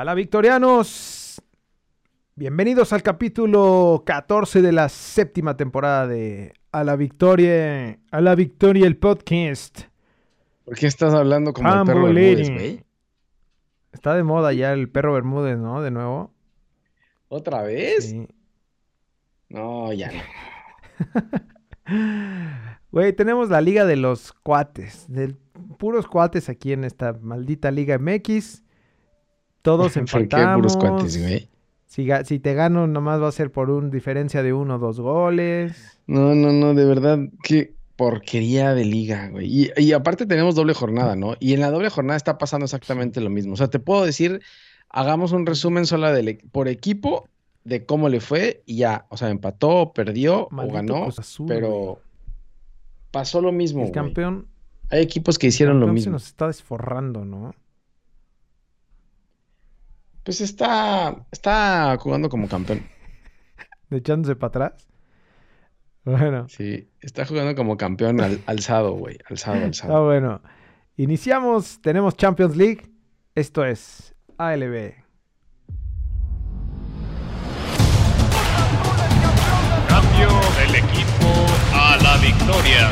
Hola Victorianos, bienvenidos al capítulo 14 de la séptima temporada de A la Victoria, A la Victoria el podcast. ¿Por qué estás hablando como el perro. Bermúdez, güey? Está de moda ya el perro Bermúdez, ¿no? De nuevo. ¿Otra vez? Sí. No, ya no. Güey, tenemos la liga de los cuates, de puros cuates aquí en esta maldita liga MX. Todos ¿Por qué empatamos. puros cuates, güey? Si, te gano, nomás va a ser por una diferencia de uno o dos goles. No, no, no, de verdad, qué porquería de liga, güey. Y, y aparte tenemos doble jornada, ¿no? Y en la doble jornada está pasando exactamente lo mismo. O sea, te puedo decir, hagamos un resumen solo del por equipo de cómo le fue y ya. O sea, empató, perdió Maldito o ganó, Azul, pero güey. pasó lo mismo, El güey. campeón, Hay equipos que hicieron lo campeón se mismo. nos está desforrando, ¿no? Pues está, está jugando como campeón. Echándose para atrás. Bueno, Sí, está jugando como campeón al- alzado, güey. Alzado, está alzado. bueno. Iniciamos, tenemos Champions League. Esto es ALB. Cambio del equipo a la victoria.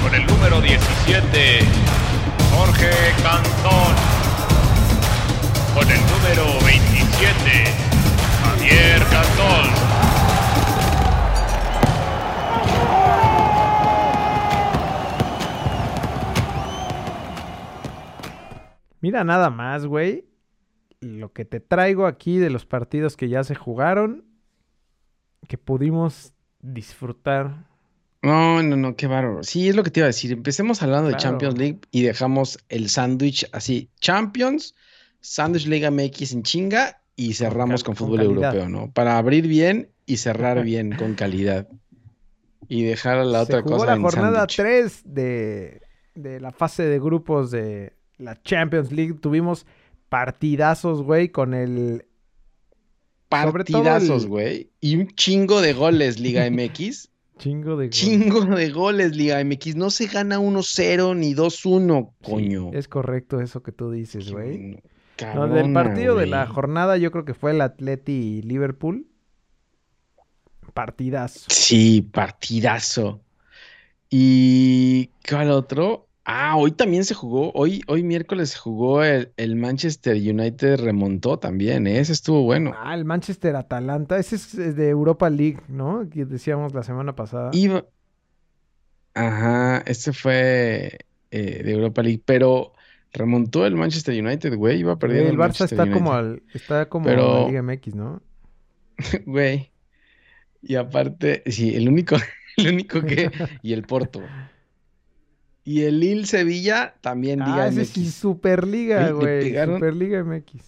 Con el número 17, Jorge Cantón. Con el número 27, Javier Cantón. Mira nada más, güey. Lo que te traigo aquí de los partidos que ya se jugaron, que pudimos disfrutar. No, no, no, qué bárbaro. Sí, es lo que te iba a decir. Empecemos hablando de. Champions League y dejamos el sándwich así. Champions, Sándwich Liga MX en chinga y cerramos con con fútbol europeo, ¿no? Para abrir bien y cerrar bien con calidad. Y dejar a la se otra jugó cosa la en jornada sándwich. 3 de, de la fase de grupos de la Champions League. Tuvimos partidazos, güey, con el... Partidazos, el- güey. Y un chingo de goles, Liga MX. Chingo de... goles. Chingo de goles, Liga MX. No se gana 1-0 ni 2-1, Sí, coño. es correcto eso que tú dices, güey. No, cabrona, del partido de la jornada yo creo que fue el Atleti y Liverpool. Partidazo. Sí, partidazo. ¿Y cuál otro? Ah, hoy también se jugó, hoy, hoy miércoles se jugó el, el Manchester United remontó también, ¿eh? Ese estuvo bueno. Ah, el Manchester Atalanta. Ese es es de Europa League, ¿no? Que decíamos la semana pasada. Iba... Ajá, este fue eh, de Europa League, pero remontó el Manchester United, güey, iba perdiendo el Barça Manchester está como, al, está como Pero- la Liga MX, ¿no? Güey. Y aparte, sí, el único, el único que, y el Porto. Y el Lille Sevilla también Liga Ah, ese MX. sí, Superliga, güey. pegaron- Superliga MX.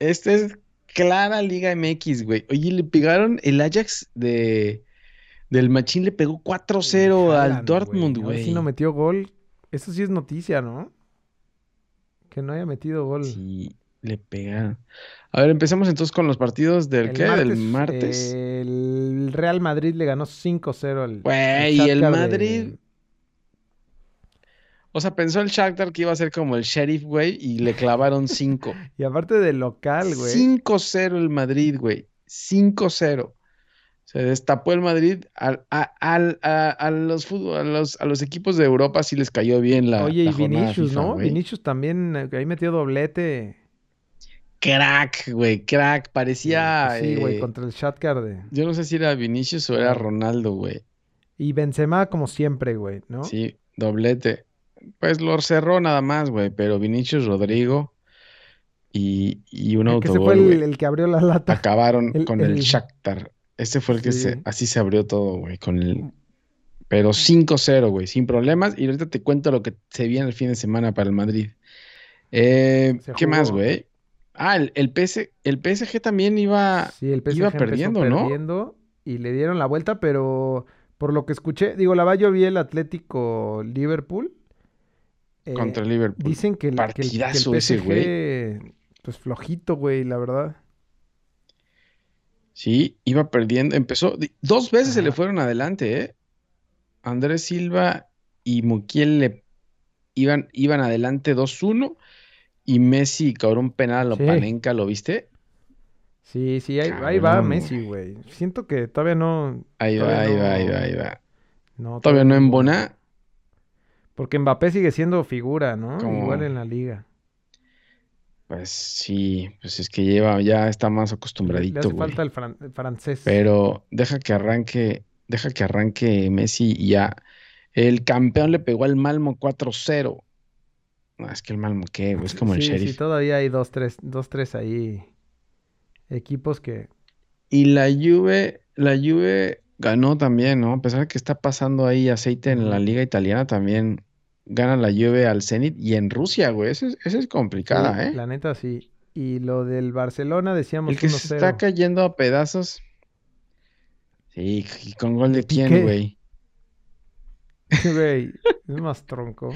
Este es clara Liga MX, güey. Oye, le pegaron el Ajax de del Machín le pegó 4-0 al Dortmund, güey. si no metió gol. Eso sí es noticia, ¿no? Que no haya metido gol. Sí, le pegaron. A ver, empecemos entonces con los partidos del El qué? Del martes. El Real Madrid le ganó 5-0 al. Güey, y el de- Madrid. O sea, pensó el Shakhtar que iba a ser como el Sheriff, güey, y le clavaron 5. Y aparte del local, güey. 5-0 el Madrid, güey. 5-0. Se destapó el Madrid. Al- a, al- a- a los fútbol, a, los, a los equipos de Europa sí les cayó bien la, Oye, la y Vinicius, FIFA, ¿no? Vinicius también eh, ahí metió doblete. Crack, güey, crack. Parecía. Sí, güey, eh, contra el Shakhtar de. Yo no sé si era Vinicius o era Ronaldo, güey. Y Benzema como siempre, güey, ¿no? Sí, doblete. Pues lo cerró nada más, güey, pero Vinicius, Rodrigo y, y un que ese autogol, fue el, que abrió la lata. Acabaron el- con el, el- Shakhtar. Este fue el que Sí. se, así se abrió todo, güey, con el... Pero 5-0, güey, sin problemas. Y ahorita te cuento lo que se viene el fin de semana para el Madrid. Eh, ¿qué más, güey? Ah, el, el, PS el PSG también iba... Sí, el PSG iba perdiendo, ¿no? perdiendo y le dieron la vuelta, pero por lo que escuché, digo, la va yo vi el Atlético Liverpool. eh, contra el Liverpool. Dicen que el, que el- que el Partidazo ese, PSG, güey. pues flojito, güey, la verdad. Sí, iba perdiendo. Empezó. Dos veces se le fueron adelante, ¿eh? Andrés Silva y Mukiel le iban, iban adelante 2-1. y Messi cobró un penal a lo Sí. Panenka, ¿lo viste? Sí, sí, ahí, ahí va Messi, güey. Siento que todavía no. Ahí va, Todavía ahí va, no- ahí va, ahí va. no Todavía no embona. embona. Porque Mbappé sigue siendo figura, ¿no? Como- Igual en la liga. Pues sí, pues es que lleva, ya está más Le acostumbradito, hace güey. falta el, fran- el francés. Pero deja que arranque, deja que arranque Messi y ya. El campeón le pegó al Malmo 4-0. No, es que el Malmo, ¿qué? güey? Es como el Sheriff. Sí, todavía hay dos, tres, dos, tres ahí. Equipos que. Y la Juve, la Juve ganó también, ¿no? A pesar de que está pasando ahí aceite en la liga italiana, también gana la Juve al Zenit y en Rusia, güey. Esa es, es complicada, sí, ¿eh? La neta sí. Y lo del Barcelona decíamos El que se está 1-0. cayendo a pedazos. Sí, ¿y con gol de quién, güey? Güey, es más tronco.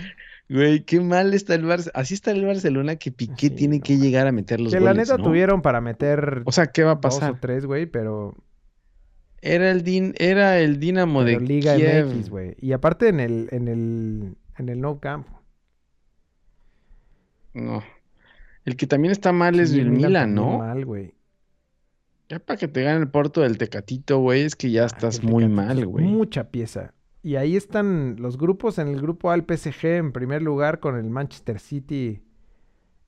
Güey, qué mal está el Barcelona. Así está el Barcelona que Piqué Sí, tiene no que llegar a meter los Que la goles, neta ¿no? tuvieron para meter O sea, ¿qué va a dos o pasar? tres, güey, pero, Era el Din, era el Dinamo de Liga Kiev. MX, güey. Y aparte en el, en el, en el no camp. No. El que también está mal es Sí, el Milan, ¿no? mal, güey. Ya para que te gane el Porto del Tecatito, güey, es que ya Ah, estás muy mal, güey. Mucha pieza. Y ahí están los grupos. En el grupo A, el PSG en primer lugar con el Manchester City.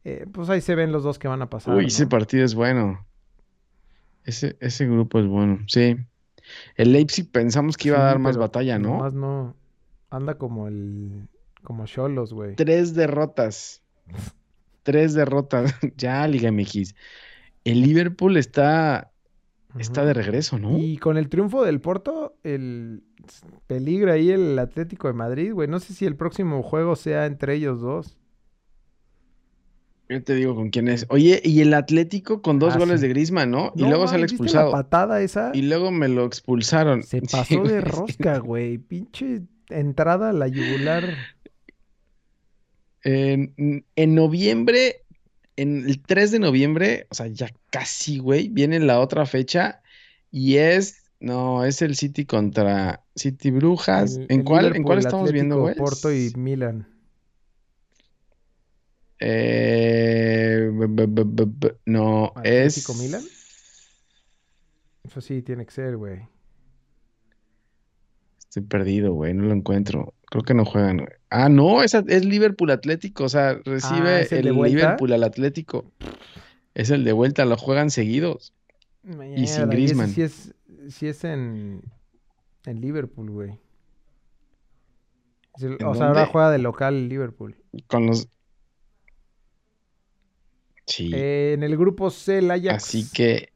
Eh, pues ahí se ven los dos que van a pasar. Uy, ese partido es bueno. Ese, ese grupo es bueno, sí. El Leipzig pensamos que iba a dar más batalla, ¿no? nomás no. Anda como el. Como Cholos, güey. Tres derrotas. Tres derrotas. Ya, Liga MX. El Liverpool está, está de regreso, ¿no? Y con el triunfo del Porto, el peligra ahí el Atlético de Madrid, güey. No sé si el próximo juego sea entre ellos dos. Yo te digo con quién es. Oye, y el Atlético con dos Ah, goles sí. de Griezmann, ¿no? Y luego sale mames, ¿viste la expulsado. patada esa? Y luego me lo expulsaron. Se Sí, pasó de rosca, güey. Pinche entrada a la yugular. En, en noviembre, en el 3 de noviembre, o sea, ya casi, güey, viene la otra fecha y es, no, es el City contra City Brujas. El- ¿En el cuál, en cuál estamos viendo, güey? Porto y Milan. Eh, b- b- b- b- b- no, ¿Atlético es... Milan? Eso sí, tiene que ser, güey. Estoy perdido, güey, no lo encuentro. Creo que no juegan, güey. Ah, no, es, es Liverpool Atlético, o sea, recibe Ah, ¿es el? Liverpool al Atlético. Es el de vuelta, lo juegan seguidos. Y sin Griezmann. sí es, sí es en, en Liverpool, güey. Es el- ¿En o sea, ahora juega de local Liverpool. Con los... Sí, Eh, en el grupo C, el Ajax. así que...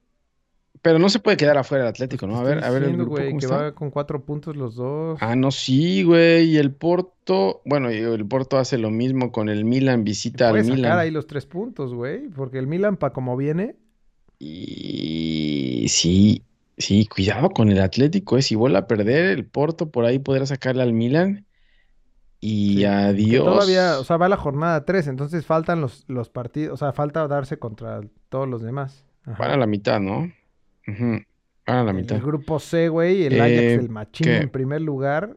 Pero no se puede quedar afuera el Atlético, ¿no? A ver, a ver el diciendo, grupo, güey, ¿cómo que está? va con cuatro puntos los dos. Ah, no, sí, güey. Y el Porto, bueno, el Porto hace lo mismo con el Milan, visita al Puede sacar Milan. ahí los tres puntos, güey. Porque el Milan, para como viene, Y sí, sí, cuidado con el Atlético, eh. Si vuelve a perder el Porto, por ahí podrá sacarle al Milan. Y Sí, adiós. todavía, o sea, va la jornada 3, entonces faltan los, los partidos, o sea, falta darse contra todos los demás. Ajá. Van a la mitad, ¿no? Ujú, Van a la mitad. el grupo C, güey, el Ajax, Eh, el machín ¿qué? en primer lugar.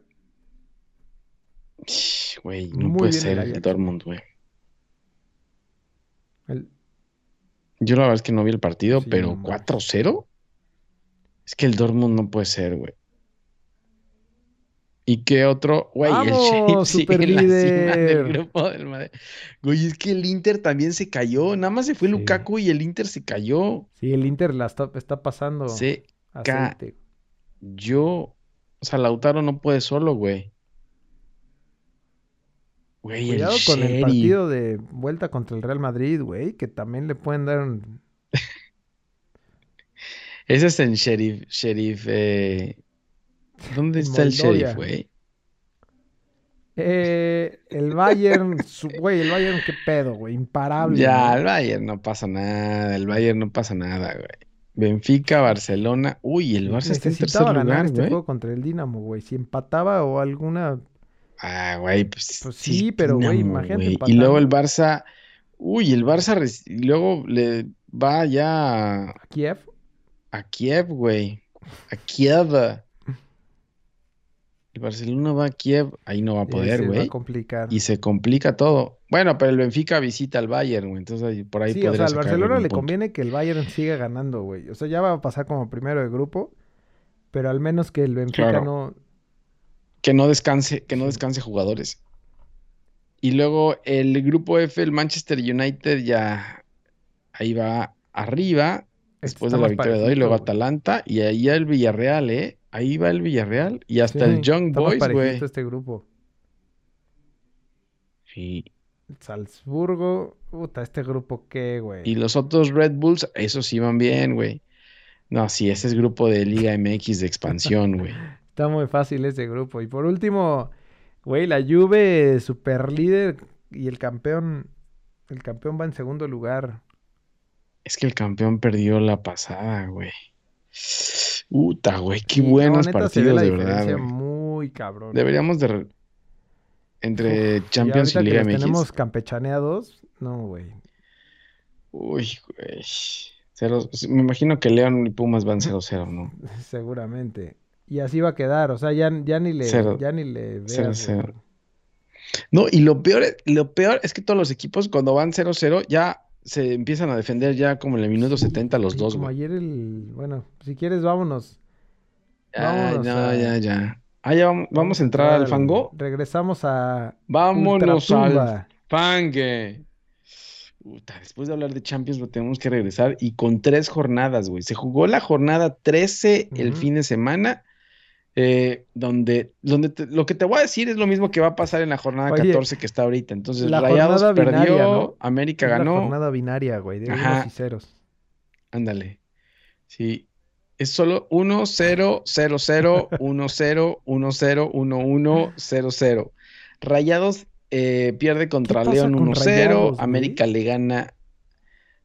Güey, no Muy puede el ser el Ajax. Dortmund, güey. El- Yo la verdad es que no vi el partido, Sí, pero no mames. 4-0. Es que el Dortmund no puede ser, güey. ¿Y qué otro? Güey, el ¡Vamos, Sheriff sigue en la cima del grupo del Madrid. Güey, es que el Inter también se cayó. Nada más se fue Sí. Lukaku y el Inter se cayó. Sí, el Inter la está, está pasando Se aceite. yo, o sea, Lautaro no puede solo, güey. Güey, el Cuidado con el partido de vuelta contra el Real Madrid, güey, que también le pueden dar un... Ese es en Sheriff, Sheriff, eh, ¿Dónde está el. Sheriff, güey? Eh, el Bayern, su- güey, el Bayern, qué pedo, güey, imparable. Ya, ¿no? el Bayern no pasa nada, el Bayern no pasa nada, güey. Benfica, Barcelona. Uy, el Barça está en tercer ganar lugar, este juego contra el Dinamo, güey. Si empataba o alguna... Ah, güey, pues, Pues sí, pero, güey, imagínate. Y luego el. Barça, uy, el Barça, y luego le va ya a Kiev. a, a Kiev, güey. A Kiev. El Barcelona va a Kiev, ahí no va a poder, güey. Y se complica todo. Bueno, pero el Benfica visita al Bayern, güey. Entonces ahí- por ahí Sí, o sea, al Barcelona le punto. conviene que el Bayern siga ganando, güey. O sea, ya va a pasar como primero de grupo, pero al menos que el Benfica Claro. no... Que no descanse, que no descanse jugadores. Y luego el grupo F, el Manchester United ya ahí va arriba, después de la victoria de hoy, luego. Atalanta, y ahí ya el Villarreal, ¿eh? Ahí va el Villarreal y hasta el Young Boys, güey. este grupo. Sí. Salzburgo, puta, este grupo qué, güey. Y los otros Red Bulls, esos sí van bien, güey. No, sí, ese es grupo de Liga MX de expansión, güey. Está muy fácil ese grupo. Y por último, güey, la Juve super líder y el campeón, el campeón va en segundo lugar. Es que el campeón perdió la pasada, güey. Puta, güey, qué Y, no, buenos ve partidos, de verdad, güey. muy cabrón. Deberíamos de... re- Entre Uf, Champions y, que Liga los MX. tenemos campechaneados, no, güey. Uy, güey. Cero- Me imagino que León y Pumas van 0-0, ¿no? Seguramente. Y así va a quedar, o sea, ya, ya ni le, Cero. ya ni le veas, cero. No, y lo peor, es- lo peor es que todos los equipos cuando van 0-0 ya se empiezan a defender ya como en el minuto 70 los Sí, dos, como ayer el, bueno, si quieres vámonos. Ah, vámonos no, a- ya, ya. Ah, ya vamos, vamos a entrar al fango. Regresamos a Vámonos al fangue. Puta, después de hablar de Champions, lo tenemos que regresar y con tres jornadas, güey. Se jugó la jornada 13 el fin de semana, eh, donde, donde te- lo que te voy a decir es lo mismo que va a pasar en la jornada Oye, 14 que está ahorita. Entonces, la Rayados perdió, binaria, ¿no? América Es la ganó. jornada binaria, güey, de Ajá. y ceros. Ándale. Sí. Es solo 1, 0, 0, 0, 1, 0, 1, 0, 1, 1, 0, 0. Rayados eh, pierde contra León con 1, 0. Rayados, güey? América le gana.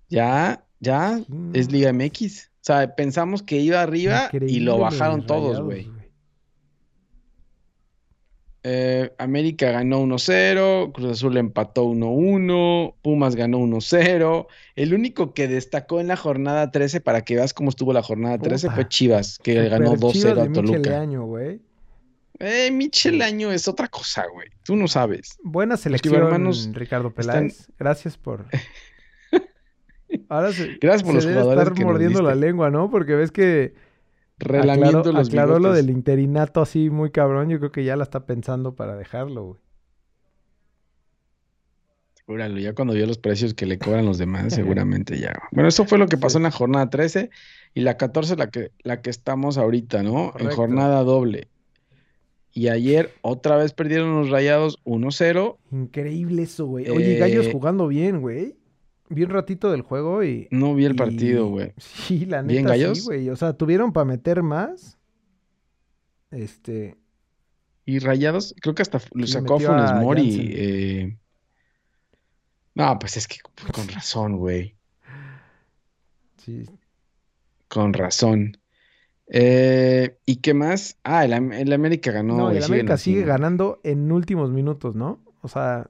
Ya, ya, Sí, es. Liga MX. O sea, pensamos que iba arriba y Increíble lo de bajaron todos, güey. Eh, América ganó 1-0, Cruz Azul empató 1-1, Pumas ganó 1-0. El único que destacó en la jornada 13, para que veas cómo estuvo la jornada 13, Puta. fue Chivas, que Super ganó Chivas 2-0 de a Michel Toluca. Leaño, güey. Eh, Michel Año es otra cosa, güey. Tú no sabes. Buena selección, chivermanos Ricardo están- Peláez. Gracias por. Ahora se, Gracias por se los debe jugadores estar que mordiendo la lengua, ¿no? Porque ves que Relamiendo aclaró, los aclaró lo del interinato así muy cabrón. Yo creo que ya la está pensando para dejarlo, güey. Júralo, ya cuando vio los precios que le cobran los demás, seguramente ya. Bueno, eso fue lo que pasó Sí. en la jornada 13 y la 14 la que, la que estamos ahorita, ¿no? En jornada doble. Y ayer otra vez perdieron los Rayados 1-0. Increíble eso, güey. Oye, y Gallos Eh, jugando bien, güey. Vi un ratito del juego y. No vi el partido, güey. Sí, la ¿Bien neta sí, Gallos? güey. O sea, tuvieron para meter más. Este. Y Rayados, creo que hasta lo sacó Funes Mori. Eh, No, pues es que con razón, güey. Sí. Con razón. Eh, ¿y qué más? Ah, el, el América ganó. No, el América sigue ganando en últimos minutos, ¿no? O sea,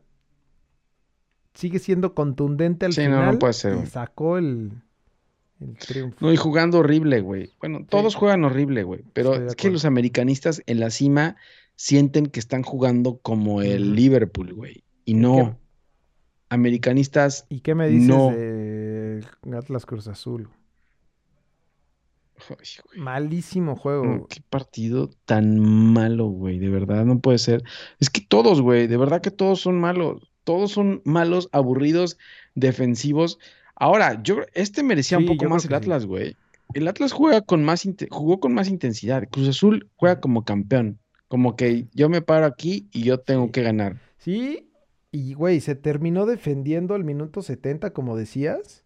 sigue siendo contundente al Sí, no, no final puede ser, y güey. sacó el, el triunfo. No, y jugando horrible, güey. Bueno, todos juegan horrible, güey. Pero es que los americanistas en la cima sienten que están jugando como el. Liverpool, güey. Y no. Americanistas, ¿Y qué me dices No. de Atlas Cruz Azul? ay, Malísimo juego. qué partido tan malo, güey. De verdad, no puede ser. Es que todos, güey, de verdad que todos son malos. Todos son malos, aburridos, defensivos. Ahora, yo, este merecía un poco más el. Atlas, güey. El Atlas juega con más, jugó con más intensidad. Cruz Azul juega como campeón. Como que yo me paro aquí y yo tengo que ganar. Sí, y güey, se terminó defendiendo al minuto 70, como decías.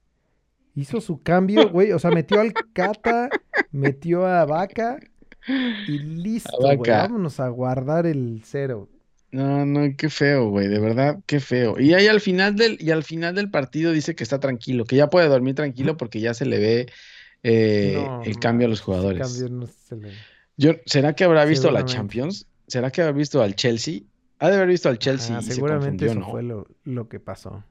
Hizo su cambio, güey. O sea, metió al Cata, metió a Vaca y listo, güey. Vámonos a guardar el cero. No, no, qué feo, güey, de verdad, qué feo. Y ahí al final del, y al final del partido dice que está tranquilo, que ya puede dormir tranquilo porque ya se le ve eh, No, el cambio a los jugadores. cambio no se le- Yo, ¿será que habrá visto la. Champions? ¿Será que habrá visto al Chelsea? Ha de haber visto al Chelsea Ajá, y se seguramente confundió, eso ¿no? fue lo, lo que pasó.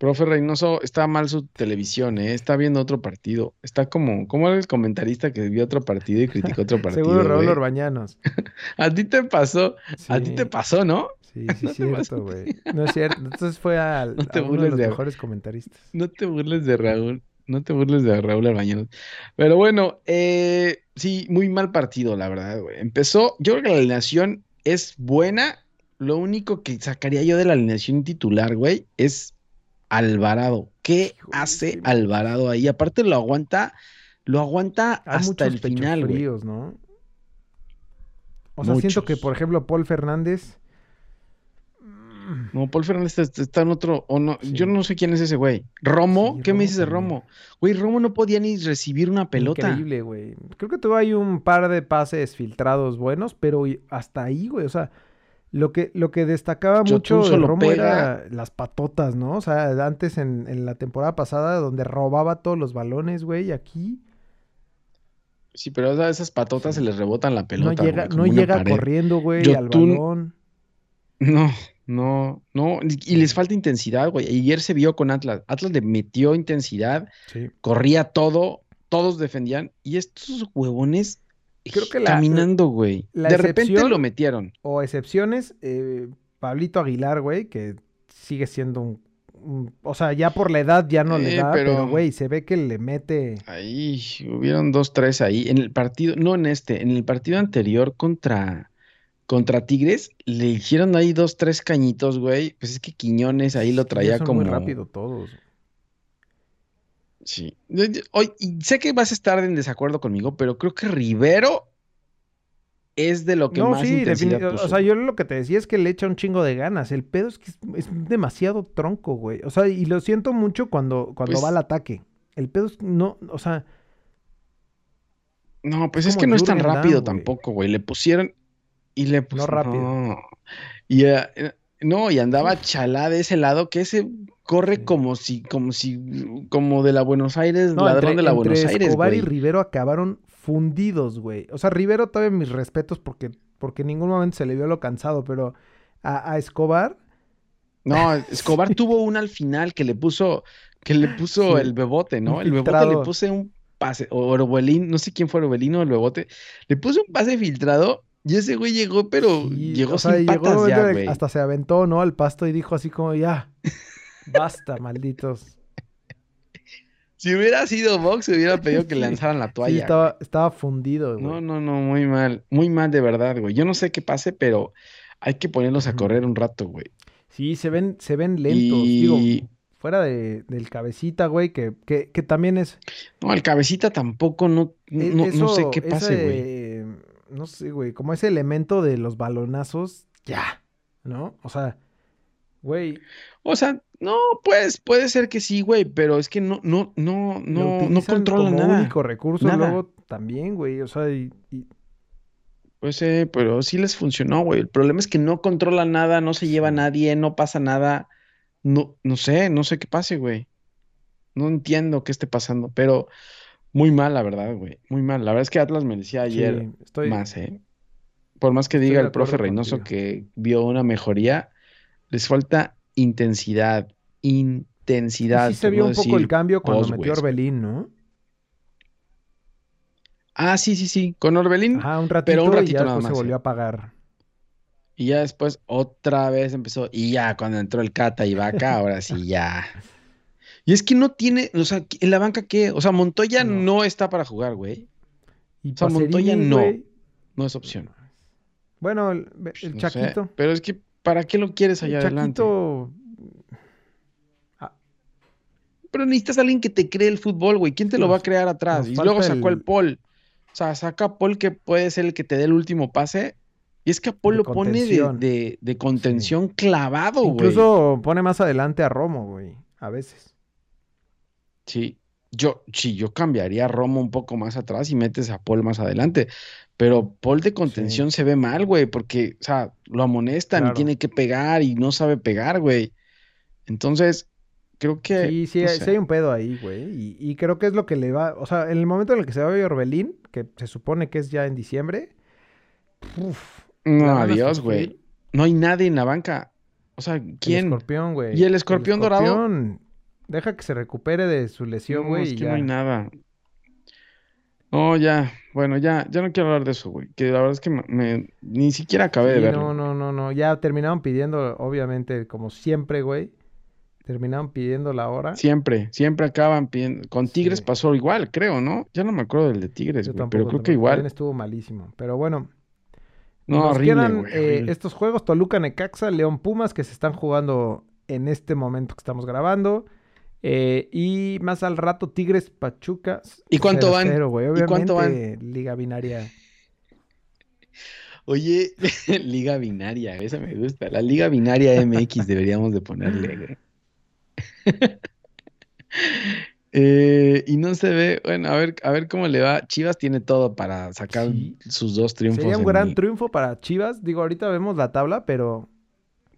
Profe Reynoso, está mal su televisión, ¿eh? Está viendo otro partido. Está como, como era el comentarista que vio otro partido y criticó otro partido. Seguro Raúl? Orbañanos. A ti te pasó, a ti te pasó, ¿no? Sí, sí, No cierto, güey. No es cierto. Entonces fue al, No a uno de los de- mejores comentaristas. No te burles de Raúl, no te burles de Raúl Arbañanos. Pero bueno, eh, sí, muy mal partido, la verdad, güey. Empezó, yo creo que la alineación es buena. Lo único que sacaría yo de la alineación titular, güey, es Alvarado. ¿Qué hace. Alvarado ahí? Aparte lo aguanta, lo aguanta Hay hasta el final, güey. ¿no? O sea, siento que, por ejemplo, Paul Fernández. No, Paul Fernández está, está en otro, o no, Sí. yo no sé quién es ese güey. Romo, Sí, ¿qué me Romo dices de. Romo? Güey, Romo no podía ni recibir una pelota. Increíble, güey. Creo que tuvo ahí un par de pases filtrados buenos, pero hasta ahí, güey. O sea, lo que, lo que destacaba mucho de Romo era las patotas, ¿no? O sea, antes en, en la temporada pasada, donde robaba todos los balones, güey, aquí Sí, pero a esas patotas se les rebotan la pelota. no llega, güey, como no una llega pared. corriendo, güey, al balón. No, no, no. Y les falta intensidad, güey. Ayer se vio con Atlas. Atlas le metió intensidad, Sí. corría todo, todos defendían. Y estos huevones Creo que la- caminando, güey. De repente lo metieron. O excepciones, eh, Pablito Aguilar, güey, que sigue siendo un, un- O sea, ya por la edad ya no le Eh, da, pero- güey, se ve que le mete... Ahí hubieron dos, tres ahí. En el partido, no en este, en el partido anterior contra, contra Tigres, le hicieron ahí dos, tres cañitos, güey. Pues es que Quiñones ahí lo traía son como. muy rápido todos. Sí. Hoy- y sé que vas a estar en desacuerdo conmigo, pero creo que Rivero es de lo que No, más sí, intensidad puso. O sea, yo lo que te decía es que le echa un chingo de ganas. El pedo es que es, es demasiado tronco, güey. O sea, y lo siento mucho cuando, cuando Pues- va al ataque. El pedo es no, o sea, No, pues es que no es tan rápido tampoco, güey. Le pusieron y le pusieron. rápido. No. Y, eh, no, y andaba chalá de ese lado, que ese corre como si, como si, como de la Buenos Aires, no, ladrón entre, de la entre Buenos Aires, Escobar y. Rivero acabaron fundidos, güey. O sea, Rivero todavía mis respetos porque, porque en ningún momento se le vio lo cansado, pero a, a Escobar, No, Escobar tuvo una al final que le puso, que le puso Sí, el bebote, ¿no? El bebote le puse un pase, o Orbelín, no sé quién fue Orbelín o el bebote, le puse un pase filtrado y ese güey llegó, pero sí, llegó sea, sin llegó un patas ya, güey. hasta se aventó, ¿no? Al pasto y dijo así como, ya, basta, malditos. Si hubiera sido Vox, hubiera pedido que Sí. lanzaran la Sí, toalla. güey. estaba, estaba fundido, güey. No, no, no, muy mal, muy mal de verdad, güey. Yo no sé qué pase, pero hay que ponerlos a correr un rato, güey. Sí, se ven, se ven lentos. Digo, fuera de, del cabecita, güey, que, que, que también es. no, el cabecita tampoco, no, e- no, no sé qué pase, güey. No sé, güey, como ese elemento de los balonazos, ya, ¿no? O sea, güey, O sea, no, pues, puede ser que sí, güey, pero es que no, no, no, no, no utilizan controla como nada. único recurso nada. luego también, güey, o sea, y, y- Pues eh, pero sí les funcionó, güey. El problema es que no controla nada, no se lleva a nadie, no pasa nada. No, no sé, no sé qué pase, güey. No entiendo qué esté pasando, pero muy mal, la verdad, güey. Muy mal. La verdad es que Atlas merecía ayer sí, estoy, más, ¿eh? Por más que estoy diga el profe Reynoso contigo. que vio una mejoría, les falta intensidad, y intensidad, sí se vio un poco el cambio cuando metió. Orbelín, ¿no? Ah, sí, sí, sí, con Orbelín. Ajá, un ratito, pero un y ratito ya nada después se más, volvió a apagar. Y ya después otra vez empezó. Y ya cuando entró el Cata y Vaca, ahora sí ya. Y es que no tiene, o sea, en la banca qué, o sea, Montoya No. no, está para jugar, güey. Y O sea, Montoya no, No es opción. Bueno, el, Pues, el no sé, Chaquito. pero es que, ¿para qué lo quieres allá El adelante? Chaquito. ah, Pero necesitas a alguien que te cree el fútbol, güey. ¿Quién te lo va a crear atrás? Y luego sacó el- el Paul. O sea, saca a Paul que puede ser el que te dé el último pase. Y es que a Paul lo pone de, de- de contención clavado, güey. Incluso pone más adelante a Romo, güey. A veces. Sí, yo, sí, yo cambiaría a Romo un poco más atrás y metes a Paul más adelante. Pero Paul de contención se ve mal, güey, porque, o sea, lo amonestan y tiene que pegar y no sabe pegar, güey. Entonces, creo que, Sí, sí, no hay- sí hay un pedo ahí, güey. Y, y creo que es lo que le va. O sea, en el momento en el que se va a Orbelín, que se supone que es ya en diciembre. uf, No, adiós, güey. No hay nadie en la banca. O sea, El ¿quién? escorpión, güey. ¿Y el escorpión dorado? escorpión, Deja que se recupere de su lesión, No, güey, es y que ya. no hay nada. No, ya. Bueno, ya, ya no quiero hablar de eso, güey. Que la verdad es que me, me- ni siquiera acabé de verlo. no, no, no, no. Ya terminaron pidiendo, obviamente, como siempre, güey. Terminaron pidiendo la hora. Siempre, siempre acaban pidiendo. Con Tigres Sí. pasó igual, creo, ¿no? Ya no me acuerdo del de Tigres, Yo güey, tampoco, pero creo que también igual. estuvo malísimo. Pero bueno, No, nos horrible, quedan güey, eh, estos juegos: Toluca, Necaxa, León, Pumas, que se están jugando en este momento que estamos grabando. Eh, y más al rato, Tigres, Pachuca. ¿Y cuánto van? 0-0, güey. ¿Y cuánto van? Liga Binaria. Oye, Liga Binaria, esa me gusta. La Liga Binaria MX deberíamos de ponerle, güey. Eh, y no se ve, bueno, a ver, a ver cómo le va. Chivas tiene todo para sacar Sí. sus dos triunfos. Sería un gran el- triunfo para Chivas. Digo, ahorita vemos la tabla, pero.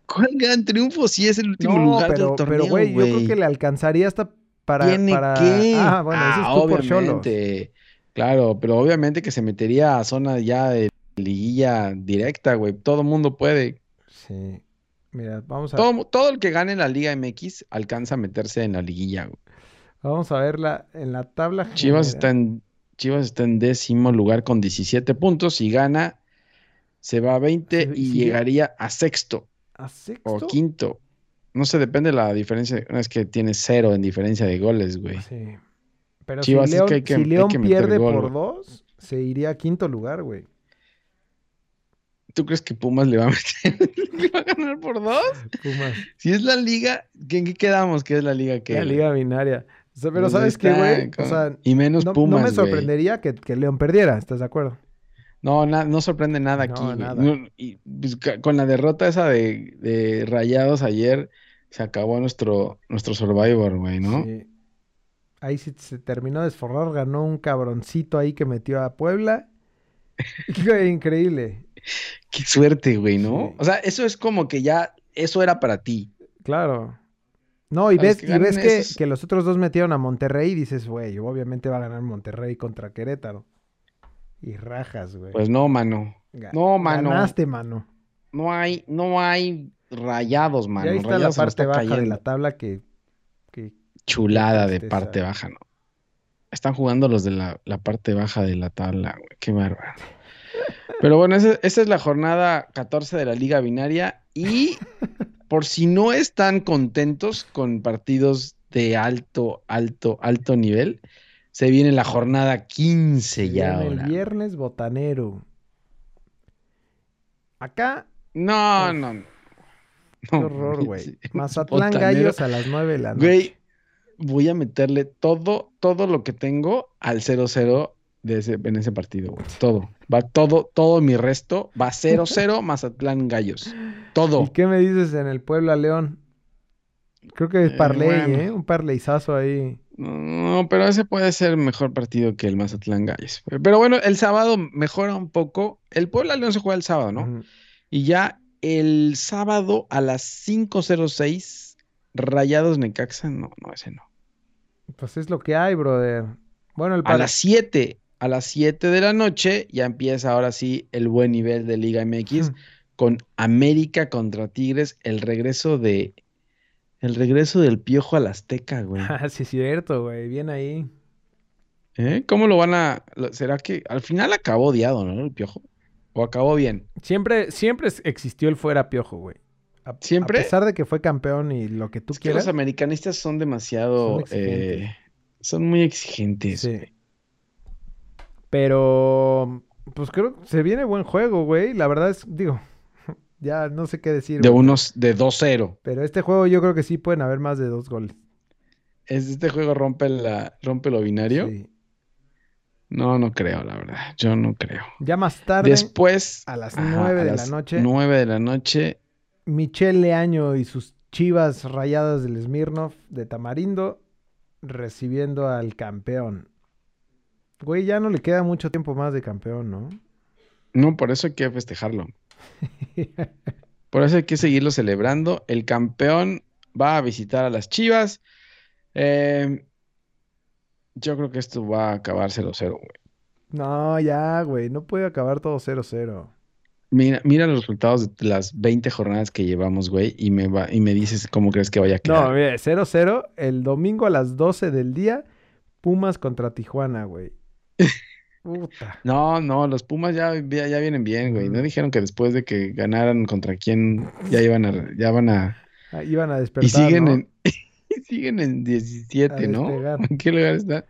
¿Cuál gran triunfo? Si es el último No, lugar pero, del torneo, pero, güey, yo creo que le alcanzaría hasta para. ¿Tiene para... qué? Ah, bueno, ese es Ah, tú por obviamente. Claro, pero obviamente que se metería a zona ya de liguilla directa, güey. Todo mundo puede. Sí. Mira, vamos a, Todo, todo el que gane la Liga MX alcanza a meterse en la liguilla, güey. vamos a verla en la tabla Chivas está en, Chivas está en décimo lugar con 17 puntos. Si gana, se va a 20 Se- y llegaría a sexto ¿A o quinto. No sé, depende de la diferencia. No es que tiene cero en diferencia de goles, güey. Sí. Pero Chivas, si es León, que hay que- si hay que meter pierde gol, por dos, se iría a quinto lugar, güey. ¿Tú crees que Pumas le va a meter? ¿Le va a ganar por dos? Pumas. Si es la liga, ¿en qué quedamos? ¿Qué es la liga que La liga binaria. O sea, pero Pues ¿sabes qué, güey? O con- sea, y menos no, no Pumas, me güey. sorprendería que, que León perdiera, ¿estás de acuerdo? No, na- no sorprende nada No, aquí, nada. No, y, pues, con la derrota esa de, de Rayados ayer, se acabó nuestro, nuestro Survivor, güey, ¿no? Sí. Ahí sí se terminó de esforrar, ganó un cabroncito ahí que metió a Puebla. Increíble. Qué suerte, güey, ¿no? Sí. O sea, eso es como que ya, eso era para ti. Claro. No, y ves, que y ves que, esos- que los otros dos metieron a Monterrey y dices, güey, obviamente va a ganar Monterrey contra Querétaro. Y rajas, güey. Pues no, mano. No, mano. Ganaste, mano. No hay, no hay rayados, mano. ahí está la Rayados parte baja de la tabla que, que Chulada de parte baja, ¿no? Están jugando los de la, la parte baja de la tabla, güey. Qué bárbaro. Pero bueno, esa, esa es la jornada 14 de la Liga Binaria. Y por si no están contentos con partidos de alto, alto, alto nivel, se viene la jornada 15 se ya viene el ahora. viernes botanero. Acá, No, Uf. no, no. qué horror, güey. sí, Mazatlán botanero. Gallos a las 9 de la noche. Güey, voy a meterle todo, todo lo que tengo al 0-0 de ese, en ese partido, güey. Todo. Va todo, todo mi resto va 0-0 Mazatlán Gallos. Todo. ¿Y qué me dices en el Puebla León? Creo que es Eh, parley, bueno. ¿eh? Un parleyzazo ahí. No, pero ese puede ser mejor partido que el Mazatlán Gallos. Pero bueno, el sábado mejora un poco. El Puebla León se juega el sábado, ¿no? Y ya el sábado a las 5.06, Rayados Necaxa, no, no, ese no. Pues es lo que hay, brother. Bueno, el A las 7, a las 7 de la noche ya empieza ahora sí el buen nivel de Liga MX con América contra Tigres, el regreso de el regreso del Piojo al Azteca, güey. Ah, sí, es cierto, güey. Bien ahí. ¿Eh? ¿Cómo lo van a lo- será que al final acabó odiado, ¿no? El Piojo o acabó bien? Siempre, siempre existió el fuera piojo, güey. A, ¿Siempre? A pesar de que fue campeón y lo que tú Es que quieras. los americanistas son demasiado Son exigentes. eh, son muy exigentes. Sí. güey. Pero, pues creo que se viene buen juego, güey. La verdad es, digo, ya no sé qué decir, De güey. unos de 2-0. Pero este juego yo creo que sí pueden haber más de dos goles. ¿Es- ¿Este juego rompe la rompe lo binario? Sí. No, no creo, la verdad. Yo no creo. Ya más tarde, Después, a las ajá, nueve a de la noche. 9 de la noche, Michel Leaño y sus chivas rayadas del Smirnov de Tamarindo recibiendo al campeón. Güey, ya no le queda mucho tiempo más de campeón, ¿no? no, por eso hay que festejarlo. Por eso hay que seguirlo celebrando. El campeón va a visitar a las Chivas. Eh, yo creo que esto va a acabar 0-0, güey. No, ya, güey, no puede acabar todo 0-0. Mira, mira los resultados de las 20 jornadas que llevamos, güey, y me va, y me dices cómo crees que vaya a quedar. No, mire, 0-0 el domingo a las 12 del día, Pumas contra Tijuana, güey. Puta. No, no, los Pumas ya, ya, ya vienen bien, güey. No Ujú. dijeron que después de que ganaran contra quién ya iban a, ya van a, Ah, Iban a y despertar, siguen ¿no? en, y siguen en 17, A ¿no? ¿En qué lugar está?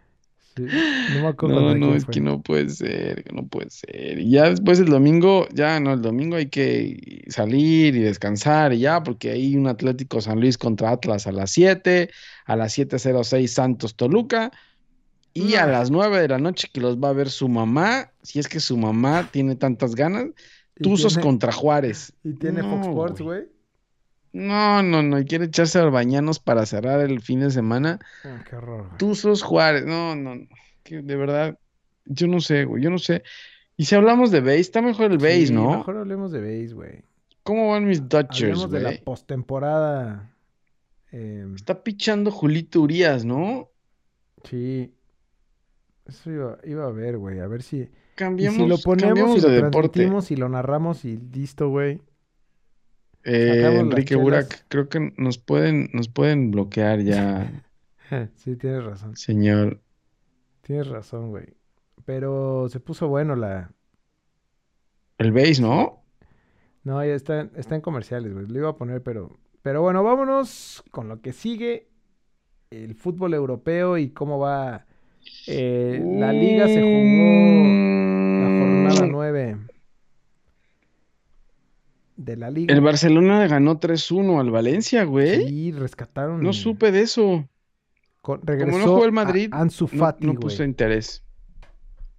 Sí, No me acuerdo No, no, es fue. que no puede ser, no puede ser. Y ya después el domingo, ya no, el domingo hay que salir y descansar y ya, porque hay un Atlético San Luis contra Atlas a las 7, a las 7.06 Santos Toluca, y a las 9 de la noche que los va a ver su mamá, si es que su mamá tiene tantas ganas, Tuzos tiene- contra Juárez. Y tiene Fox No, Sports, güey. güey. No, no, no, y quiere echarse a bañanos para cerrar el fin de semana. Ah, qué horror, güey. Tuzos Juárez, no, no, no, que de verdad, yo no sé, güey, yo no sé. Y si hablamos de base, está mejor el base, Sí, ¿no? Mejor hablemos de base, güey. ¿Cómo van mis Dodgers, Hablemos de la güey? postemporada. Eh, Está pichando Julito Urias, ¿no? sí. Eso iba, iba a ver, güey. A ver si, y si lo ponemos y lo de deporte. transmitimos y lo narramos y listo, güey. Eh, Enrique. Burak, creo que nos pueden, nos pueden bloquear ya, sí, tienes razón. señor. Tienes razón, güey. Pero se puso bueno la... El base, ¿no? No, ya está, está en comerciales, güey. Lo iba a poner, pero... Pero bueno, vámonos con lo que sigue. El fútbol europeo y cómo va... eh, la liga se jugó la jornada Mm, 9 de la liga. El Barcelona ganó 3-1 al Valencia, güey. Sí, rescataron. No supe de eso. con- Como regresó no jugó el Madrid, Ansu Fati, no puse interés.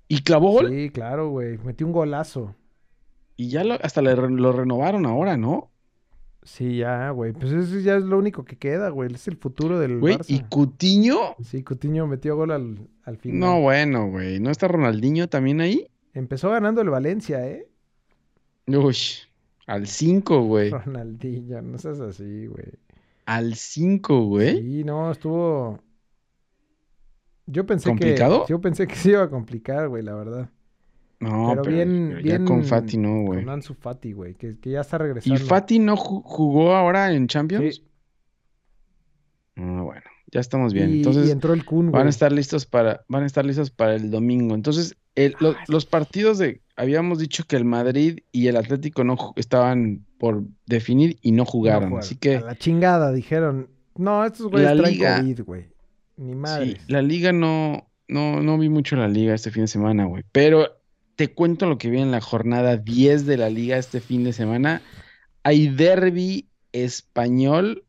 ¿Y clavó gol? Sí, claro, güey. Metió un golazo. Y ya lo- hasta le lo renovaron ahora, ¿no? Sí, ya, güey. Pues eso ya es lo único que queda, güey. Es el futuro del Güey, Barça. ¿y Cutiño? Sí, Coutinho metió gol al, al final. No, bueno, güey. ¿No está Ronaldinho también ahí? Empezó ganando el Valencia, ¿eh? Uy, al 5, güey. Ronaldinho, no seas así, güey. Al 5, güey. Sí, no, estuvo. Yo pensé ¿Complicado? que. Yo pensé que se iba a complicar, güey, la verdad. No, Pero pero bien- ya bien con Fati no, güey. Con Ansu Fati, güey, que, que ya está ¿Y regresando. Fati no ju- jugó ahora en Champions? Sí, Ah, bueno, ya estamos bien. y, Entonces y entró el Kun, van a güey. estar listos para, van a estar listos para el domingo. Entonces, el- lo- Ay. los partidos de, habíamos dicho que el Madrid y el Atlético no estaban por definir y no No jugaron. Así que A la chingada, dijeron. No, estos güeyes La traen liga- COVID, güey. Ni sí, madre. la liga no, no, no vi mucho la liga este fin de semana, güey. Pero te cuento lo que vi en la jornada 10 de la liga este fin de semana. Hay derby español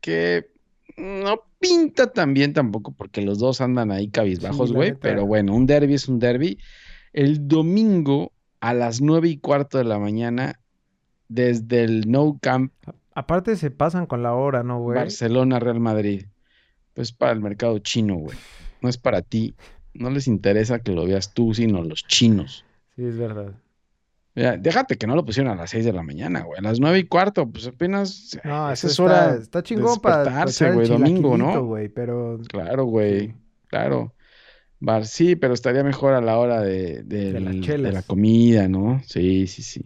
que no pinta tan bien tampoco, porque los dos andan ahí cabizbajos, güey. Pero bueno, un derby es un derby. El domingo a las nueve y cuarto de la mañana, desde el No Camp Aparte se pasan con la hora, ¿no, güey? Barcelona, Real Madrid. Pues para el mercado chino, güey. No es para ti. No les interesa que lo veas tú, sino los chinos. Sí, es verdad. Mira, déjate que no lo pusieron a las 6 de la mañana, güey. A las nueve y cuarto, pues apenas. No, esa es está, hora. está chingón para despertarse, güey, domingo, ¿no? güey, pero Claro, güey. Claro. Bar, sí, pero estaría mejor a la hora de, De la comida, ¿no? Sí, sí, sí.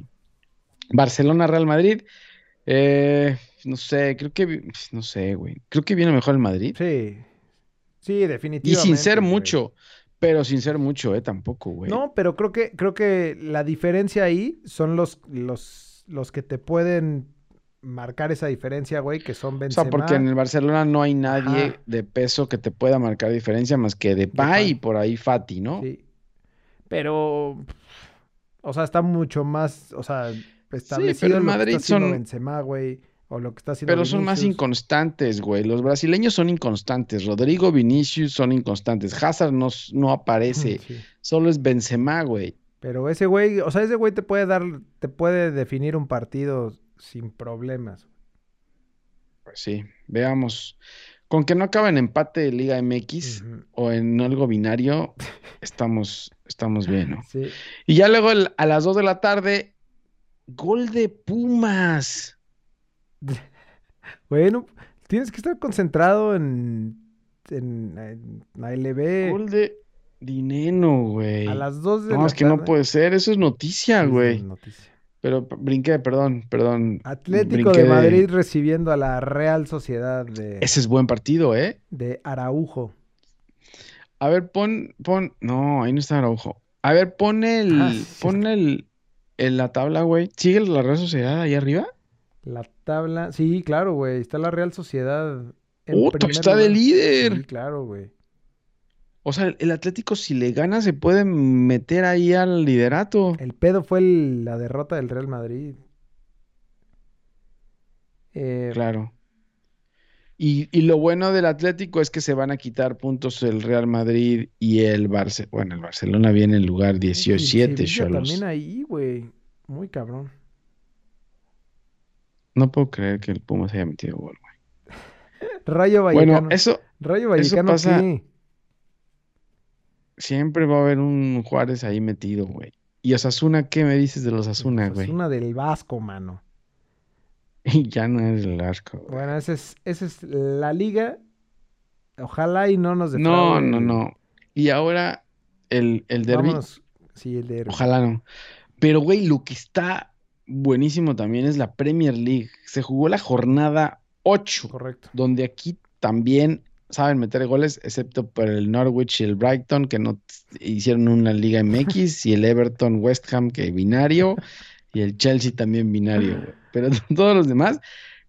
Barcelona, Real Madrid. Eh, no sé, creo que. No sé, güey. Creo que viene mejor el Madrid. Sí. Sí, Y definitivamente. sin ser güey. mucho, pero sin ser mucho, eh, tampoco, güey. No, pero creo que, creo que la diferencia ahí son los, los, los que te pueden marcar esa diferencia, güey, que son O Benzema. sea, porque en el Barcelona no hay nadie Ajá. de peso que te pueda marcar diferencia más que Depay y Depay. por ahí Fati, ¿no? Sí. Pero, o sea, está mucho más, o sea, establecido pero el lo que Madrid está haciendo son- Benzema, güey, o lo que está haciendo Pero son más inconstantes, güey. Los brasileños son inconstantes. Rodrigo Vinicius son inconstantes. Hazard no, no aparece. Sí. Solo es Benzema, güey. Pero ese güey, o sea, ese güey te puede dar, te puede definir un partido sin problemas. Pues sí, veamos. Con que no acaba en empate de Liga MX o en algo binario, estamos, estamos bien, ¿no? Sí. Y ya luego el- a las 2 de la tarde, gol de Pumas. Bueno, tienes que estar concentrado en, en, en ALB. Gol de, Dineno, güey. A las 2 de No, la es que no puede ser, eso es noticia, Sí, es güey. noticia. Pero brinqué, perdón, perdón. Atlético de Madrid recibiendo a la Real Sociedad de, Ese es buen partido, ¿eh? de Araujo. A ver, pon, pon. No, ahí no está Araujo. A ver, pon el. Ah, sí, pon el. En la tabla, güey. ¿Sigue la Real Sociedad ahí arriba? La tabla. Sí, claro, güey. Está la Real Sociedad. Está de líder. Sí, claro, güey. O sea, el, Atlético, si le gana, se puede meter ahí al liderato. El pedo fue el- la derrota del Real Madrid. Eh, Claro. Y, y lo bueno del Atlético es que se van a quitar puntos el Real Madrid y el Barcelona. Bueno, el Barcelona viene en lugar y 17, Sevilla Cholos. también ahí, güey. Muy cabrón. No puedo creer que el Pumas haya metido gol, güey. Rayo Bueno, Vallecano. eso Rayo eso Vallecano, pasa- ¿qué? siempre va a haber un Juárez ahí metido, güey. ¿Y Osasuna qué me dices de los Osasuna, güey? Osasuna del Vasco, mano. Y ya no es el arco, güey. Bueno, esa es, esa es la liga. Ojalá y no nos No, no, no. Y ahora el, el Vámonos. Sí, el derbi. ojalá no. Pero, güey, lo que está buenísimo también es la Premier League. Se jugó la jornada 8, Correcto. donde aquí también saben meter goles, excepto por el Norwich y el Brighton, que no hicieron una Liga MX, y el Everton West Ham, que binario, y el Chelsea también binario, güey. Pero todos los demás,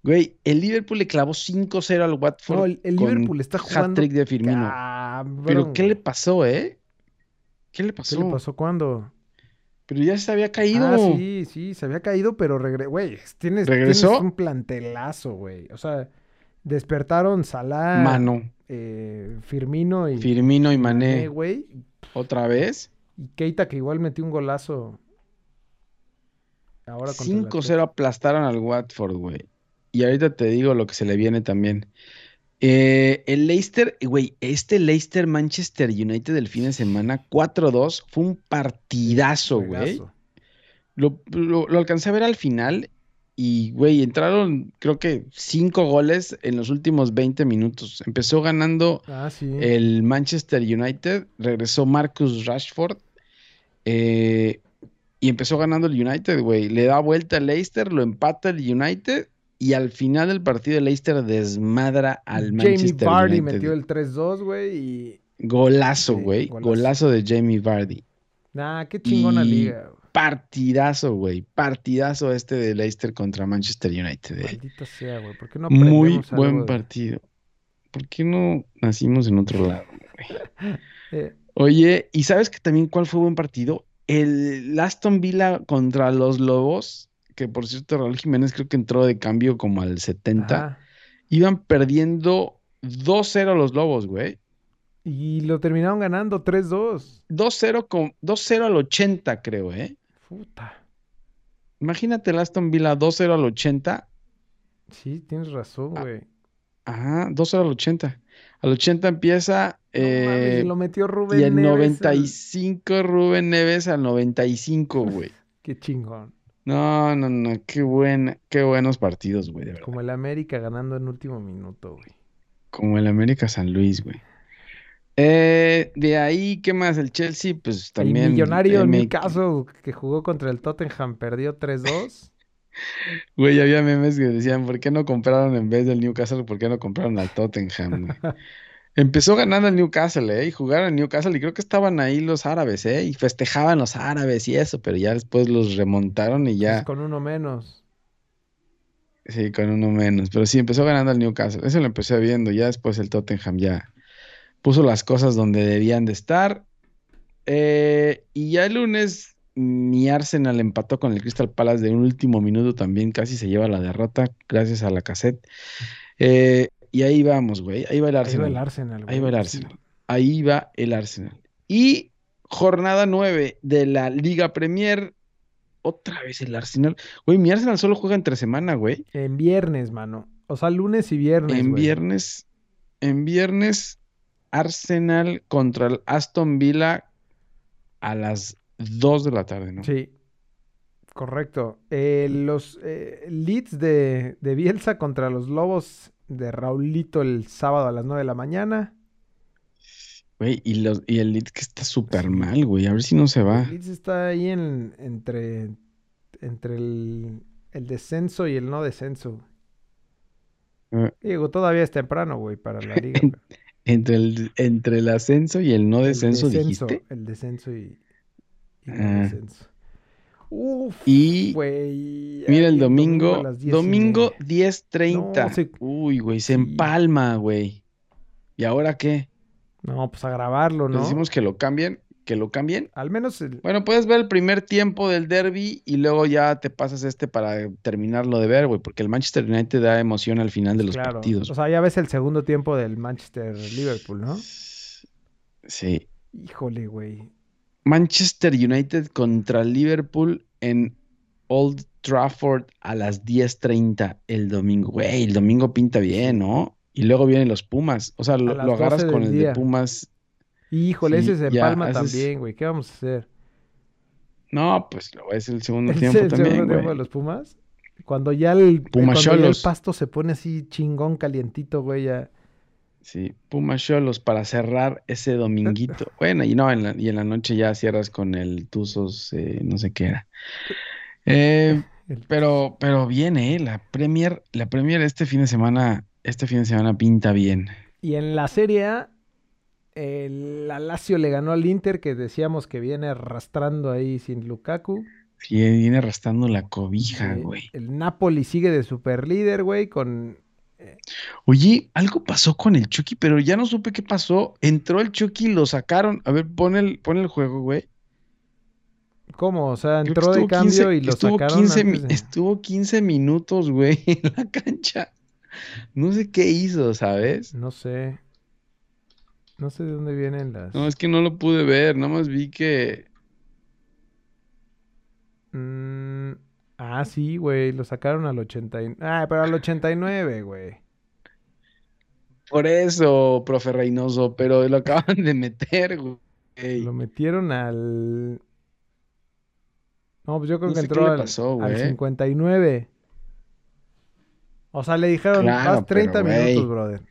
güey, el Liverpool le clavó 5-0 al Watford No, el, el con Liverpool está jugando. hat-trick de Firmino. cabrón, Pero ¿qué le pasó, eh? ¿Qué le ¿Qué pasó? le pasó cuándo? Pero ya se había caído. Ah, sí, sí, se había caído, pero regre... Güey, tienes, tienes ¿Regresó? un plantelazo, güey. O sea, despertaron Salah, Mano, eh, Firmino y Firmino y Mané, güey. otra vez. Y Keita que igual metió un golazo. Ahora contra el 5-0 aplastaron al Watford, güey. Y ahorita te digo lo que se le viene también. Eh, el Leicester, güey, este Leicester Manchester United del fin de semana 4-2 fue un partidazo, güey. Lo, lo- lo alcancé a ver al final y, güey, entraron creo que cinco goles en los últimos 20 minutos. Empezó ganando Ah, sí. el Manchester United, regresó Marcus Rashford eh, y empezó ganando el United, güey. Le da vuelta al Leicester, lo empata el United y al final del partido el Leicester desmadra al Jamie Manchester Vardy United. metió el 3-2, güey, y... Golazo, Sí, güey. golazo. Golazo de Jamie Vardy. Nah, qué chingona Y- liga. güey. Partidazo, güey. Partidazo este de Leicester contra Manchester United. eh. Maldita sea, güey. ¿Por qué no Muy algo buen partido. ¿Por qué no nacimos en otro lado? güey? Eh, Oye, ¿y sabes que también cuál fue buen partido? El Aston Villa contra los Lobos, que por cierto Raúl Jiménez creo que entró de cambio como al 70. ajá. Iban perdiendo 2-0 los Lobos, güey. Y lo terminaron ganando 3-2. 2-0 con 2-0 al 80, creo, ¿eh? Puta. Imagínate el Aston Villa 2-0 al 80. Sí, tienes razón, Ah, güey. Ajá, 2-0 al 80. Al 80 empieza No mames, eh, y lo metió Rubén y Neves, el- 95 Rubén Neves al 95, güey. Qué chingón. No, no, no, qué buena, qué buenos partidos, güey, de verdad. Como el América ganando en último minuto, güey. Como el América San Luis, güey. Eh, de ahí, ¿qué más? El Chelsea, pues también. el millonario MX. Newcastle que jugó contra el Tottenham perdió 3-2. Güey, había memes que decían, ¿por qué no compraron en vez del Newcastle? ¿Por qué no compraron al Tottenham? güey? Empezó ganando el Newcastle, ¿eh? Y jugaron en Newcastle y creo que estaban ahí los árabes, ¿eh? Y festejaban los árabes y eso, pero ya después los remontaron y ya, Pues con uno menos. sí, con uno menos. Pero sí, empezó ganando el Newcastle. Eso lo empecé viendo, ya después el Tottenham ya puso las cosas donde debían de estar. Eh, y ya el lunes mi Arsenal empató con el Crystal Palace de un último minuto también, casi se lleva la derrota gracias a la cassette. Eh, y ahí vamos, güey, ahí va el Ahí va Arsenal. el Arsenal, Ahí güey. va el. Arsenal. Ahí va el Arsenal. Y jornada 9 de la Liga Premier. Otra vez el Arsenal. Güey, mi Arsenal solo juega entre semana, güey. En viernes, mano. O sea, lunes y viernes, En güey. viernes, en viernes, Arsenal contra el Aston Villa a las 2 de la tarde, ¿no? Sí, correcto. Eh, los eh, Leeds de, de Bielsa contra los Lobos de Raulito el sábado a las 9 de la mañana. Güey, y, los, y el Leeds que está súper mal, güey. A ver si no se va. El Leeds está ahí en, entre, entre el, el descenso y el no descenso. Eh, Digo, todavía es temprano, güey, para la liga. entre, el, entre el ascenso y el no el descenso, dijiste. el descenso y, y no Ah. descenso. Uf, Y güey. mira el domingo, a las 10 y domingo media. 10:30. No, se- Uy, güey, se empalma, güey. ¿Y ahora qué? No, pues a grabarlo, ¿Le ¿no? decimos que lo cambien? ¿Que lo cambien? Al menos el- Bueno, puedes ver el primer tiempo del derby y luego ya te pasas este para terminarlo de ver, güey, porque el Manchester United da emoción al final de los claro. partidos. O sea, ya ves el segundo tiempo del Manchester-Liverpool, ¿no? Sí. Híjole, güey. Manchester United contra Liverpool en Old Trafford a las 10:30 el domingo. Güey, el domingo pinta bien, ¿no? Y luego vienen los Pumas. O sea, lo, agarras 12 con el día. de Pumas. Híjole, Sí, ese se haces- también, güey. ¿Qué vamos a hacer? No, pues lo es el segundo ¿Es tiempo el también, segundo tiempo de los Pumas? Cuando ya el, cuando ya el pasto se pone así chingón, calientito, güey, ya. Sí, Pumas Cholos para cerrar ese dominguito. Bueno, y no, en la, y en la noche ya cierras con el Tuzos, eh, no sé qué era. Eh, pero, pero bien, eh, la Premier, la Premier este fin de semana, este fin de semana pinta bien. Y en la Serie A, el la Lazio le ganó al Inter, que decíamos que viene arrastrando ahí sin Lukaku. Sí, viene arrastrando la cobija, Eh, güey. El Napoli sigue de super líder, güey, con... Oye, algo pasó con el Chucky, pero ya no supe qué pasó. Entró el Chucky, lo sacaron. A ver, pon el, pon el juego, güey. ¿Cómo? O sea, entró de cambio 15 y lo estuvo sacaron 15 mi- antes de- estuvo 15 minutos, güey, en la cancha. No sé qué hizo, ¿sabes? No sé. No sé de dónde vienen las... No, es que no lo pude ver, nomás vi que... Mm, ah, sí, güey, lo sacaron al 89. Ah, pero al 89, güey. Por eso, profe Reynoso, pero lo acaban de meter, güey. Lo metieron al... No, pues yo creo No que entró al, pasó, al güey. 59. O sea, le dijeron, Claro, vas 30 pero, minutos, brother.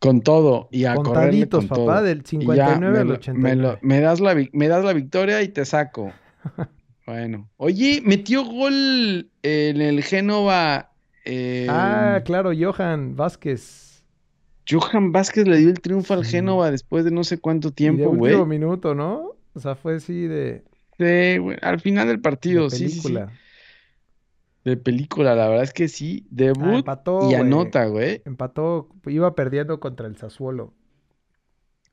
Con todo, y a Contaditos, con papá, todo. del Y ya 59 me al lo- me, 89. lo- me das la, me das la victoria y te saco. Bueno. Oye, metió gol en el Génova. eh, Ah, claro, Johan Vázquez. Johan Vázquez le dio el triunfo al Sí. Génova después de no sé cuánto de tiempo, güey. último minuto, ¿no? O sea, fue así de, Sí, güey, al final del de partido, sí, sí, sí. película. De película, la verdad es que sí. Ah, Debut empató, y anota, güey. Empató, iba perdiendo contra el Sassuolo.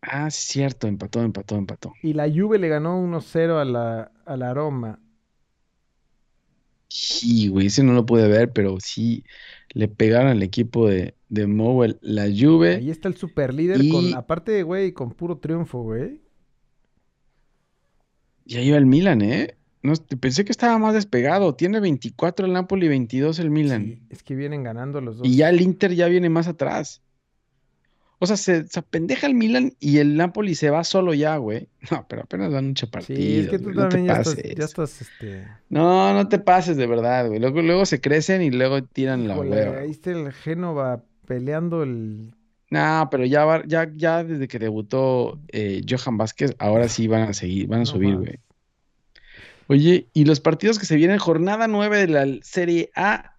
Ah, cierto, empató, empató, empató. Y la Juve le ganó 1-0 a la, a la Roma. Sí, güey, ese no lo pude ver, pero sí le pegaron al equipo de, de Mowell la Juve. Ahí está el super líder Y- con, aparte, güey, con puro triunfo, güey. Ya iba el Milan, ¿eh? No, pensé que estaba más despegado. Tiene 24 el Napoli y 22 el Milan. Sí, es que vienen ganando los dos. Y ya el Inter ya viene más atrás. O sea, se, se apendeja el Milan y el Napoli se va solo ya, güey. No, pero apenas van ocho partidos. Sí, es que tú güey, no te también ya estás, ya estás, este... No, no te pases de verdad, güey. Luego, luego se crecen y luego tiran la hueva. ahí está el Génova peleando el... No, pero ya, va- ya, ya desde que debutó eh, Johan Vázquez, ahora sí van a seguir, van a No subir, güey. Oye, y los partidos que se vienen, jornada 9 de la Serie A.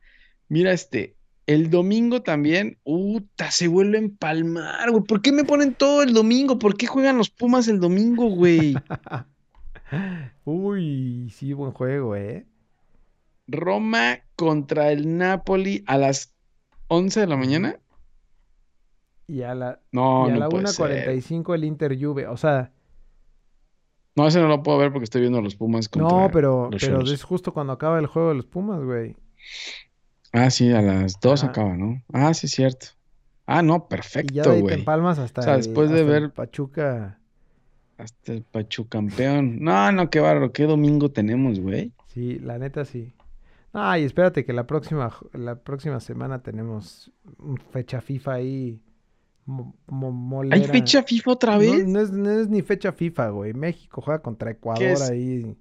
Mira este, el domingo también, ¡uta! Se vuelve a empalmar, güey. ¿Por qué me ponen todo el domingo? ¿Por qué juegan los Pumas el domingo, güey? Uy, sí, buen juego, ¿eh? Roma contra el Napoli a las 11 de la mañana. Y a la, No, y a no la puede ser. 1.45 el Inter Juve. O sea, No, ese no lo puedo ver porque estoy viendo a los Pumas no, contra pero, los pero es justo cuando acaba el juego de los Pumas, güey. Ah, sí, a las 2 Ajá. acaba, ¿no? Ah, sí, cierto. Ah, no, Y ya de perfecto, ahí te empalmas hasta O sea, el, después de hasta el ver- Pachuca. Hasta el Pachucampeón. No, no, qué bárbaro, qué domingo tenemos, güey. Sí, la neta sí. Ay, espérate que la próxima, la próxima semana tenemos fecha FIFA ahí. mo- mo- ¿Hay fecha FIFA otra vez? no es, no es ni fecha FIFA, güey. México juega contra Ecuador ahí.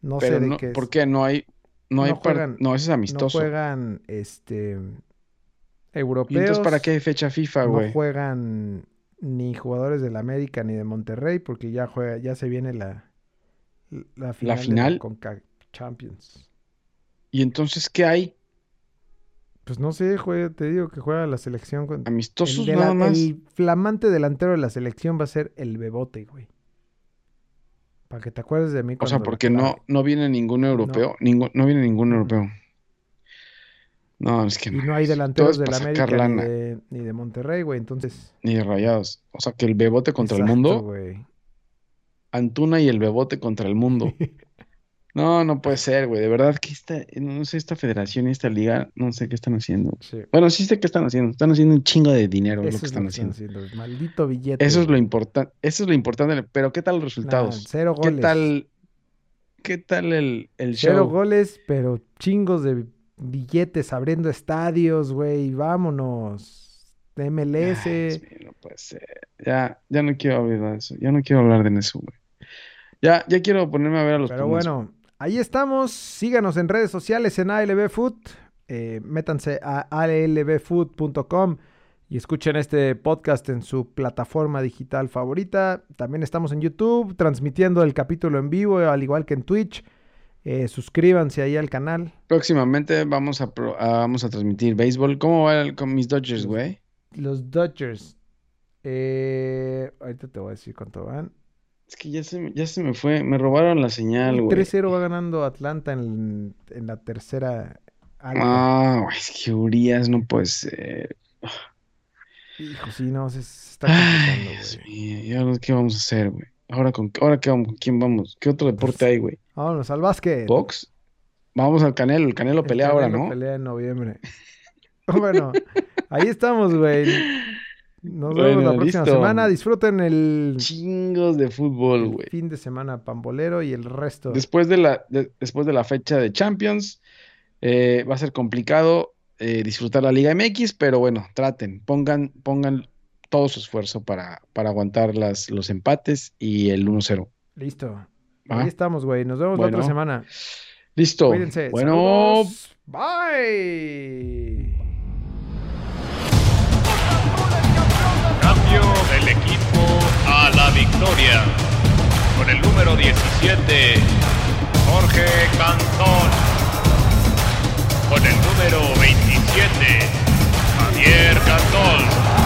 No Pero sé de no, qué es. ¿por qué? No hay, no hay No juegan- no, ese es No amistoso. juegan este ¿Y europeos. entonces para qué hay fecha FIFA, No güey? juegan ni jugadores del América ni de Monterrey, porque ya juega, ya se viene la, la final, de? Conca Champions. ¿Y entonces qué hay? Pues no sé, juega- te digo que juega la selección con el, Amistosos dela- nada más. el flamante delantero de la selección va a ser el Bebote, güey. Para que te acuerdes de mí O sea, porque no, no viene ningún europeo. Ningún, no viene ningún europeo. No, es que Y no. no hay delanteros del América ni de, ni de Monterrey, güey. Entonces. Ni de rayados. O sea, que el bebote contra el mundo. güey. Antuna y el bebote contra el mundo. No, no puede ser, güey. De verdad que esta, no sé, esta federación y esta liga, no sé qué están haciendo. Sí. Bueno, sí sé qué están haciendo. Están haciendo un chingo de dinero, lo que es están lo haciendo. haciendo. Maldito billete. Eso es lo importante, eso es lo importante, pero ¿qué tal los Nah, resultados? cero ¿Qué goles. tal, qué tal el, el Cero show? goles, pero chingos de billetes abriendo estadios, güey. Vámonos. Ay, MLS. Mío, no puede ser. Ya, ya no quiero hablar de eso. Ya no quiero hablar de eso, güey. Ya, ya quiero ponerme a ver a los Pero Pumas. bueno, ahí estamos. Síganos en redes sociales en ALB Food. Eh, métanse a albfood.com y escuchen este podcast en su plataforma digital favorita. También estamos en YouTube transmitiendo el capítulo en vivo, al igual que en Twitch. Eh, suscríbanse ahí al canal. Próximamente vamos a, pro- a- vamos a transmitir béisbol. ¿Cómo va el- con mis Dodgers, güey? Los Dodgers. Eh, ahorita te voy a decir cuánto van. Es que ya se, me- ya se me fue. Me robaron la señal, güey. 3-0 va ganando Atlanta en, en la tercera. Ah, güey, es que Urias no puede ser. Hijo, sí, no, se, está complicando, Ay, Dios mío. ¿Y ahora qué vamos a hacer, güey? ¿Ahora con, ahora qué vamos? ¿Con quién vamos? ¿Qué otro deporte hay, güey? Vámonos al básquet. ¿Box? Vamos al Canelo. El Canelo El pelea ahora, ¿no? pelea en noviembre. Bueno, ahí estamos, güey. Nos vemos la próxima listo. semana. Disfruten el, Chingos de fútbol, güey. fin de semana pambolero y el resto. Después de la, de- después de la fecha de Champions, eh, va a ser complicado eh, disfrutar la Liga MX, pero bueno, traten, pongan, pongan todo su esfuerzo para, para aguantar las, los empates y el 1-0. Listo. Ahí estamos, güey. Nos vemos la otra semana. Listo. Cuídense. Bueno, Saludos. Bye. apoyo del equipo a la victoria. Con el número 17, Jorge Cantón. Con el número 27, Javier Cantón.